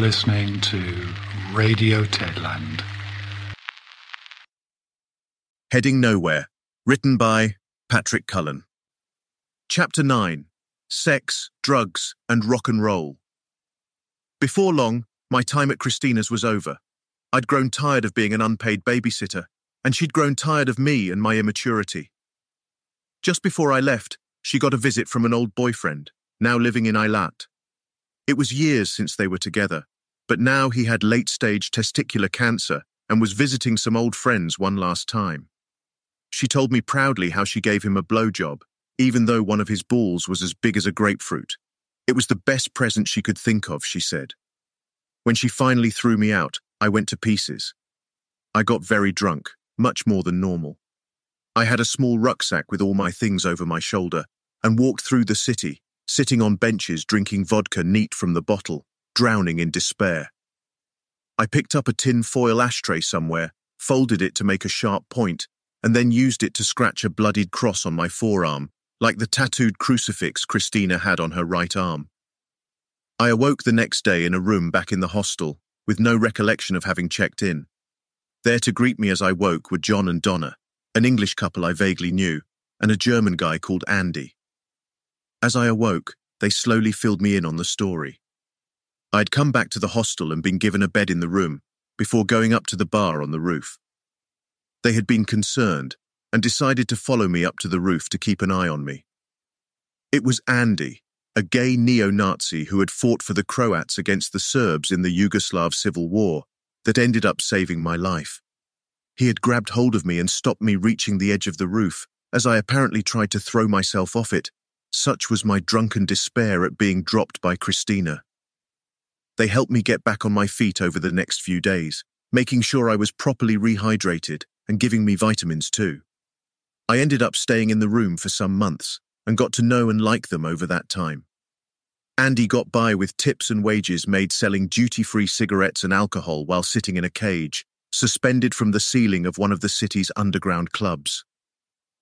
listening to Radio Tedland. Heading Nowhere, written by Patrick Cullen. Chapter 9 Sex, Drugs, and Rock and Roll. Before long, my time at Christina's was over. I'd grown tired of being an unpaid babysitter, and she'd grown tired of me and my immaturity. Just before I left, she got a visit from an old boyfriend, now living in Eilat. It was years since they were together, but now he had late stage testicular cancer and was visiting some old friends one last time. She told me proudly how she gave him a blowjob, even though one of his balls was as big as a grapefruit. It was the best present she could think of, she said. When she finally threw me out, I went to pieces. I got very drunk, much more than normal. I had a small rucksack with all my things over my shoulder and walked through the city, sitting on benches drinking vodka neat from the bottle, drowning in despair. I picked up a tin foil ashtray somewhere, folded it to make a sharp point, and then used it to scratch a bloodied cross on my forearm, like the tattooed crucifix Christina had on her right arm. I awoke the next day in a room back in the hostel, with no recollection of having checked in. There to greet me as I woke were John and Donna, an English couple I vaguely knew, and a German guy called Andy. As I awoke, they slowly filled me in on the story. I had come back to the hostel and been given a bed in the room before going up to the bar on the roof. They had been concerned and decided to follow me up to the roof to keep an eye on me. It was Andy, a gay neo Nazi who had fought for the Croats against the Serbs in the Yugoslav Civil War, that ended up saving my life. He had grabbed hold of me and stopped me reaching the edge of the roof, as I apparently tried to throw myself off it. Such was my drunken despair at being dropped by Christina. They helped me get back on my feet over the next few days, making sure I was properly rehydrated and giving me vitamins too. I ended up staying in the room for some months and got to know and like them over that time. Andy got by with tips and wages made selling duty free cigarettes and alcohol while sitting in a cage, suspended from the ceiling of one of the city's underground clubs.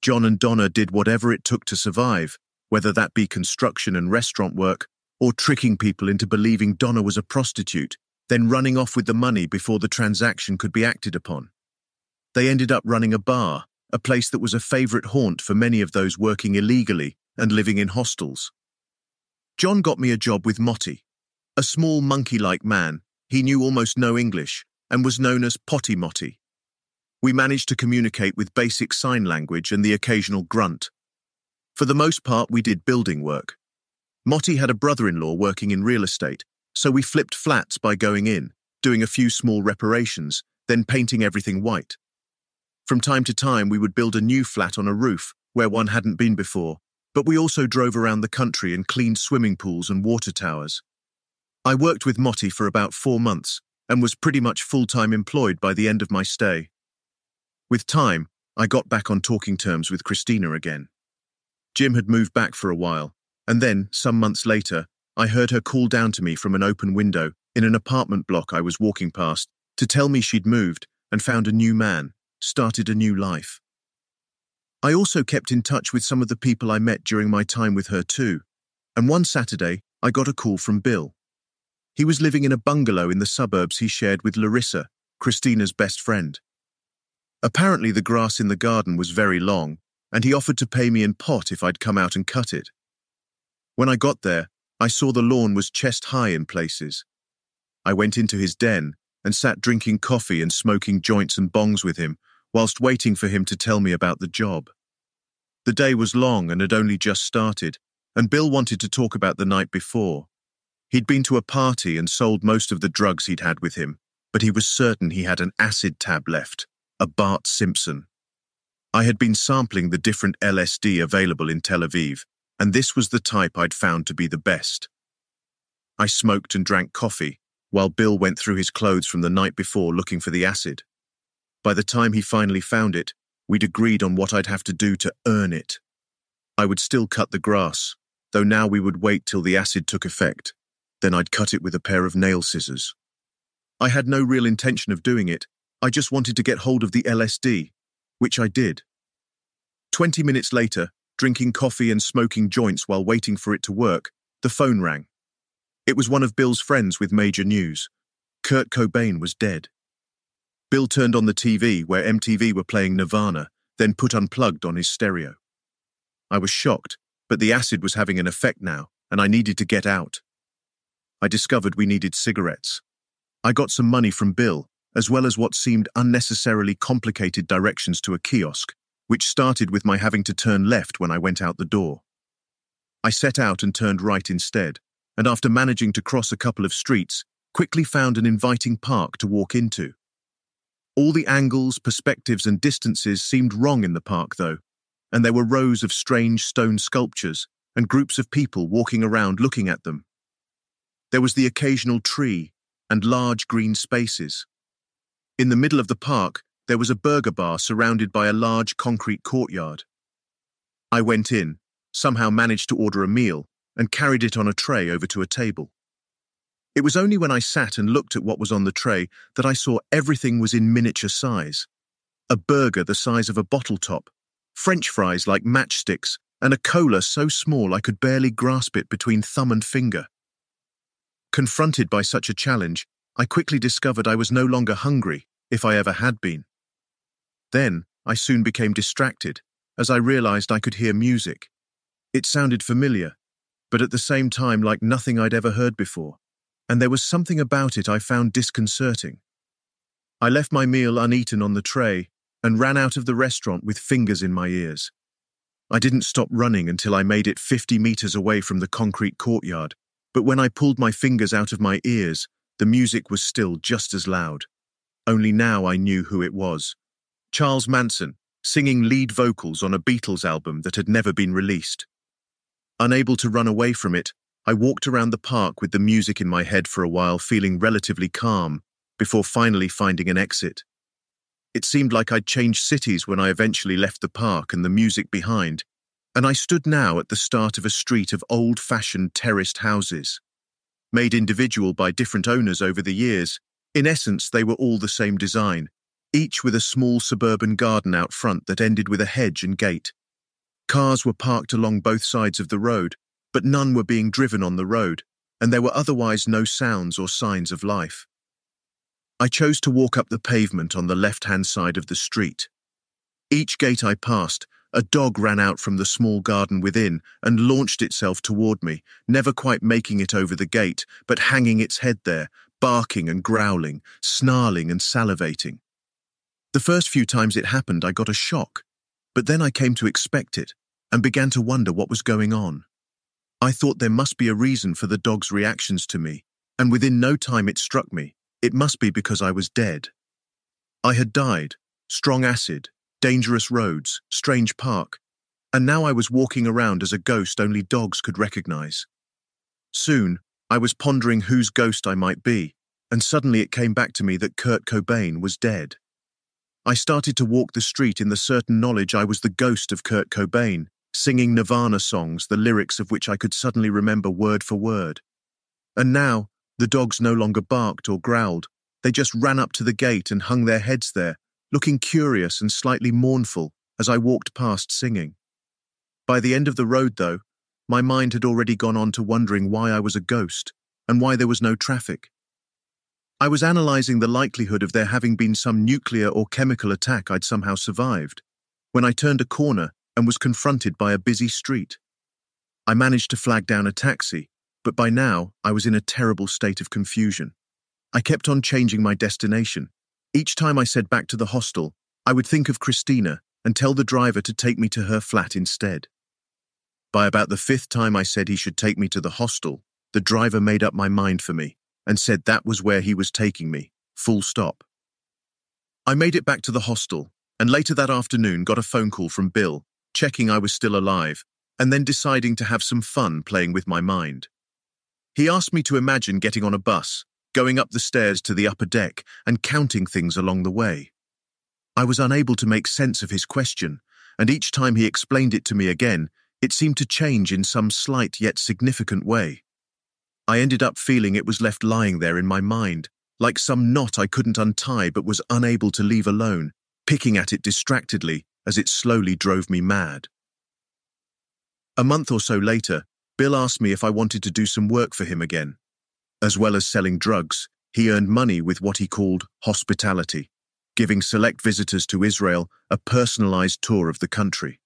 John and Donna did whatever it took to survive, whether that be construction and restaurant work, or tricking people into believing Donna was a prostitute, then running off with the money before the transaction could be acted upon. They ended up running a bar, a place that was a favorite haunt for many of those working illegally and living in hostels. John got me a job with Motti, a small monkey like man. He knew almost no English, and was known as Potty Motti. We managed to communicate with basic sign language and the occasional grunt. For the most part, we did building work. Motti had a brother in law working in real estate, so we flipped flats by going in, doing a few small reparations, then painting everything white. From time to time, we would build a new flat on a roof where one hadn't been before, but we also drove around the country and cleaned swimming pools and water towers. I worked with Motti for about four months, and was pretty much full time employed by the end of my stay. With time, I got back on talking terms with Christina again. Jim had moved back for a while, and then, some months later, I heard her call down to me from an open window in an apartment block I was walking past to tell me she'd moved and found a new man, started a new life. I also kept in touch with some of the people I met during my time with her, too, and one Saturday I got a call from Bill. He was living in a bungalow in the suburbs he shared with Larissa, Christina's best friend. Apparently, the grass in the garden was very long, and he offered to pay me in pot if I'd come out and cut it. When I got there, I saw the lawn was chest high in places. I went into his den and sat drinking coffee and smoking joints and bongs with him whilst waiting for him to tell me about the job. The day was long and had only just started, and Bill wanted to talk about the night before. He'd been to a party and sold most of the drugs he'd had with him, but he was certain he had an acid tab left, a Bart Simpson. I had been sampling the different LSD available in Tel Aviv, and this was the type I'd found to be the best. I smoked and drank coffee, while Bill went through his clothes from the night before looking for the acid. By the time he finally found it, we'd agreed on what I'd have to do to earn it. I would still cut the grass, though now we would wait till the acid took effect. Then I'd cut it with a pair of nail scissors. I had no real intention of doing it. I just wanted to get hold of the LSD, which I did. Twenty minutes later, drinking coffee and smoking joints while waiting for it to work, the phone rang. It was one of Bill's friends with major news. Kurt Cobain was dead. Bill turned on the TV where MTV were playing Nirvana, then put unplugged on his stereo. I was shocked, but the acid was having an effect now, and I needed to get out. I discovered we needed cigarettes. I got some money from Bill, as well as what seemed unnecessarily complicated directions to a kiosk, which started with my having to turn left when I went out the door. I set out and turned right instead, and after managing to cross a couple of streets, quickly found an inviting park to walk into. All the angles, perspectives, and distances seemed wrong in the park, though, and there were rows of strange stone sculptures and groups of people walking around looking at them. There was the occasional tree and large green spaces. In the middle of the park, there was a burger bar surrounded by a large concrete courtyard. I went in, somehow managed to order a meal, and carried it on a tray over to a table. It was only when I sat and looked at what was on the tray that I saw everything was in miniature size. A burger the size of a bottle top, French fries like matchsticks, and a cola so small I could barely grasp it between thumb and finger. Confronted by such a challenge, I quickly discovered I was no longer hungry, if I ever had been. Then, I soon became distracted, as I realized I could hear music. It sounded familiar, but at the same time like nothing I'd ever heard before, and there was something about it I found disconcerting. I left my meal uneaten on the tray and ran out of the restaurant with fingers in my ears. I didn't stop running until I made it 50 meters away from the concrete courtyard, but when I pulled my fingers out of my ears, the music was still just as loud. Only now I knew who it was. Charles Manson, singing lead vocals on a Beatles album that had never been released. Unable to run away from it, I walked around the park with the music in my head for a while, feeling relatively calm, before finally finding an exit. It seemed like I'd changed cities when I eventually left the park and the music behind, and I stood now at the start of a street of old fashioned terraced houses. Made individual by different owners over the years, in essence, they were all the same design, each with a small suburban garden out front that ended with a hedge and gate. Cars were parked along both sides of the road, but none were being driven on the road, and there were otherwise no sounds or signs of life. I chose to walk up the pavement on the left-hand side of the street. Each gate I passed, a dog ran out from the small garden within and launched itself toward me, never quite making it over the gate, but hanging its head there, barking and growling, snarling and salivating. The first few times it happened, I got a shock, but then I came to expect it and began to wonder what was going on. I thought there must be a reason for the dog's reactions to me, and within no time it struck me. It must be because I was dead. I had died, strong acid, dangerous roads, strange park, and now I was walking around as a ghost only dogs could recognize. Soon, I was pondering whose ghost I might be, and suddenly it came back to me that Kurt Cobain was dead. I started to walk the street in the certain knowledge I was the ghost of Kurt Cobain, singing Nirvana songs, the lyrics of which I could suddenly remember word for word. And now, the dogs no longer barked or growled. They just ran up to the gate and hung their heads there, looking curious and slightly mournful as I walked past singing. By the end of the road, though, my mind had already gone on to wondering why I was a ghost and why there was no traffic. I was analysing the likelihood of there having been some nuclear or chemical attack I'd somehow survived, when I turned a corner and was confronted by a busy street. I managed to flag down a taxi but by now I was in a terrible state of confusion. I kept on changing my destination. Each time I said back to the hostel, I would think of Christina and tell the driver to take me to her flat instead. By about the fifth time I said he should take me to the hostel, the driver made up my mind for me and said that was where he was taking me, full stop. I made it back to the hostel and later that afternoon got a phone call from Bill, checking I was still alive, and then deciding to have some fun playing with my mind. He asked me to imagine getting on a bus, going up the stairs to the upper deck, and counting things along the way. I was unable to make sense of his question, and each time he explained it to me again, it seemed to change in some slight yet significant way. I ended up feeling it was left lying there in my mind, like some knot I couldn't untie but was unable to leave alone, picking at it distractedly as it slowly drove me mad. A month or so later, Bill asked me if I wanted to do some work for him again, As well as selling drugs, he earned money with what he called hospitality, giving select visitors to Israel a personalized tour of the country.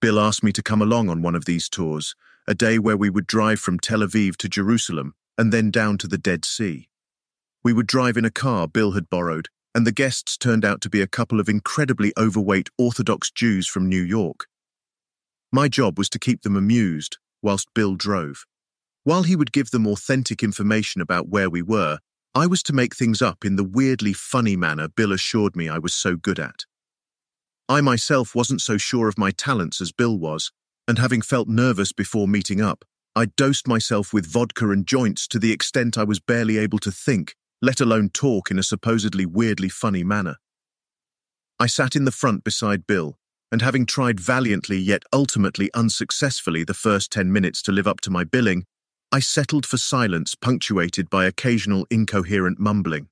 Bill asked me to come along on one of these tours, a day where we would drive from Tel Aviv to Jerusalem and then down to the Dead Sea. We would drive in a car Bill had borrowed, and the guests turned out to be a couple of incredibly overweight Orthodox Jews from New York. My job was to keep them amused whilst Bill drove. While he would give them authentic information about where we were, I was to make things up in the weirdly funny manner Bill assured me I was so good at. I myself wasn't so sure of my talents as Bill was, and having felt nervous before meeting up, I dosed myself with vodka and joints to the extent I was barely able to think, let alone talk in a supposedly weirdly funny manner. I sat in the front beside Bill, and having tried valiantly yet ultimately unsuccessfully the first ten minutes to live up to my billing, I settled for silence punctuated by occasional incoherent mumbling.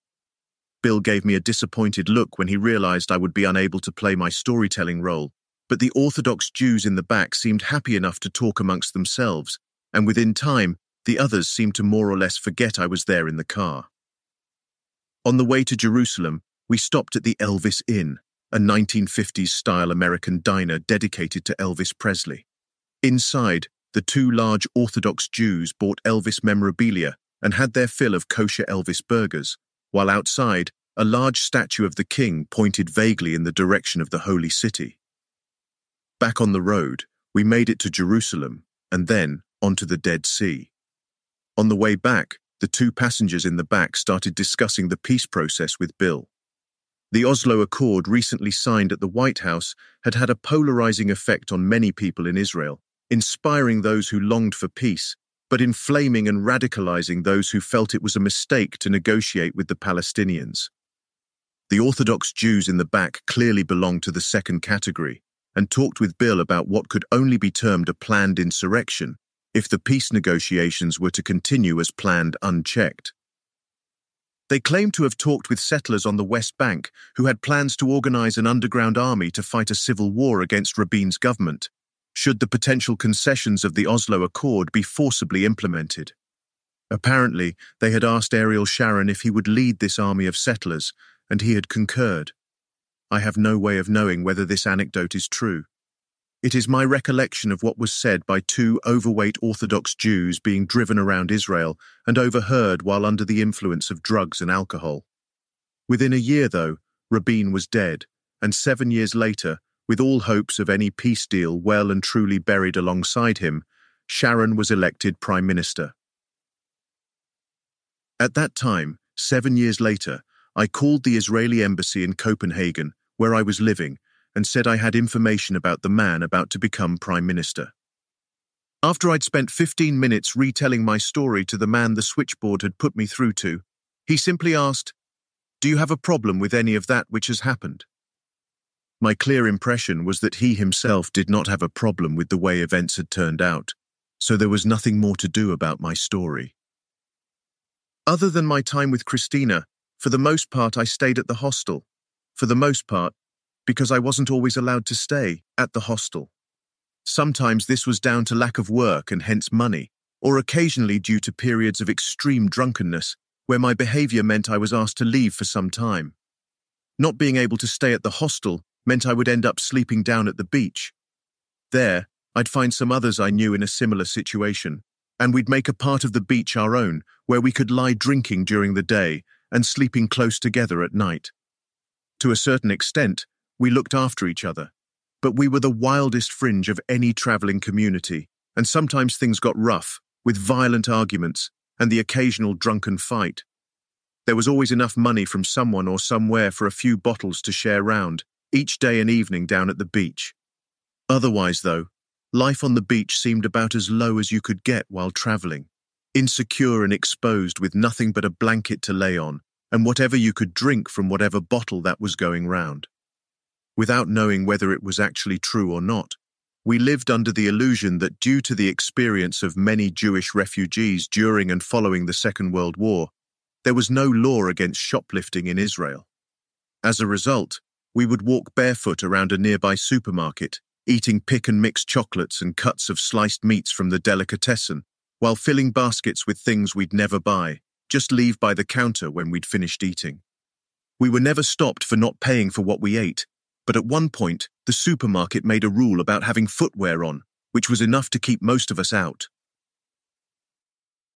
Bill gave me a disappointed look when he realized I would be unable to play my storytelling role, but the Orthodox Jews in the back seemed happy enough to talk amongst themselves, and within time, the others seemed to more or less forget I was there in the car. On the way to Jerusalem, we stopped at the Elvis Inn, a 1950s style American diner dedicated to Elvis Presley. Inside, the two large Orthodox Jews bought Elvis memorabilia and had their fill of kosher Elvis burgers, while outside, a large statue of the king pointed vaguely in the direction of the holy city. Back on the road, we made it to Jerusalem and then onto the Dead Sea. On the way back, the two passengers in the back started discussing the peace process with Bill. The Oslo Accord, recently signed at the White House, had had a polarizing effect on many people in Israel, inspiring those who longed for peace but inflaming and radicalizing those who felt it was a mistake to negotiate with the Palestinians. The Orthodox Jews in the back clearly belonged to the second category and talked with Bill about what could only be termed a planned insurrection if the peace negotiations were to continue as planned unchecked. They claimed to have talked with settlers on the West Bank who had plans to organize an underground army to fight a civil war against Rabin's government should the potential concessions of the Oslo Accord be forcibly implemented. Apparently, they had asked Ariel Sharon if he would lead this army of settlers, and he had concurred. I have no way of knowing whether this anecdote is true. It is my recollection of what was said by two overweight Orthodox Jews being driven around Israel and overheard while under the influence of drugs and alcohol. Within a year, though, Rabin was dead, and seven years later, with all hopes of any peace deal well and truly buried alongside him, Sharon was elected Prime Minister. At that time, seven years later, I called the Israeli embassy in Copenhagen, where I was living, and said I had information about the man about to become Prime Minister. After I'd spent 15 minutes retelling my story to the man the switchboard had put me through to, he simply asked, Do you have a problem with any of that which has happened? My clear impression was that he himself did not have a problem with the way events had turned out, so there was nothing more to do about my story. Other than my time with Christina, for the most part I stayed at the hostel. For the most part, because I wasn't always allowed to stay at the hostel. Sometimes this was down to lack of work and hence money, or occasionally due to periods of extreme drunkenness, where my behavior meant I was asked to leave for some time. Not being able to stay at the hostel meant I would end up sleeping down at the beach. There, I'd find some others I knew in a similar situation, and we'd make a part of the beach our own, where we could lie drinking during the day and sleeping close together at night. To a certain extent, we looked after each other, but we were the wildest fringe of any travelling community, and sometimes things got rough, with violent arguments and the occasional drunken fight. There was always enough money from someone or somewhere for a few bottles to share round, each day and evening down at the beach. Otherwise, though, life on the beach seemed about as low as you could get while travelling, insecure and exposed with nothing but a blanket to lay on and whatever you could drink from whatever bottle that was going round. Without knowing whether it was actually true or not, we lived under the illusion that due to the experience of many Jewish refugees during and following the Second World War, there was no law against shoplifting in Israel. As a result, we would walk barefoot around a nearby supermarket, eating pick and mix chocolates and cuts of sliced meats from the delicatessen, while filling baskets with things we'd never buy, just leave by the counter when we'd finished eating. We were never stopped for not paying for what we ate, but at one point, the supermarket made a rule about having footwear on, which was enough to keep most of us out.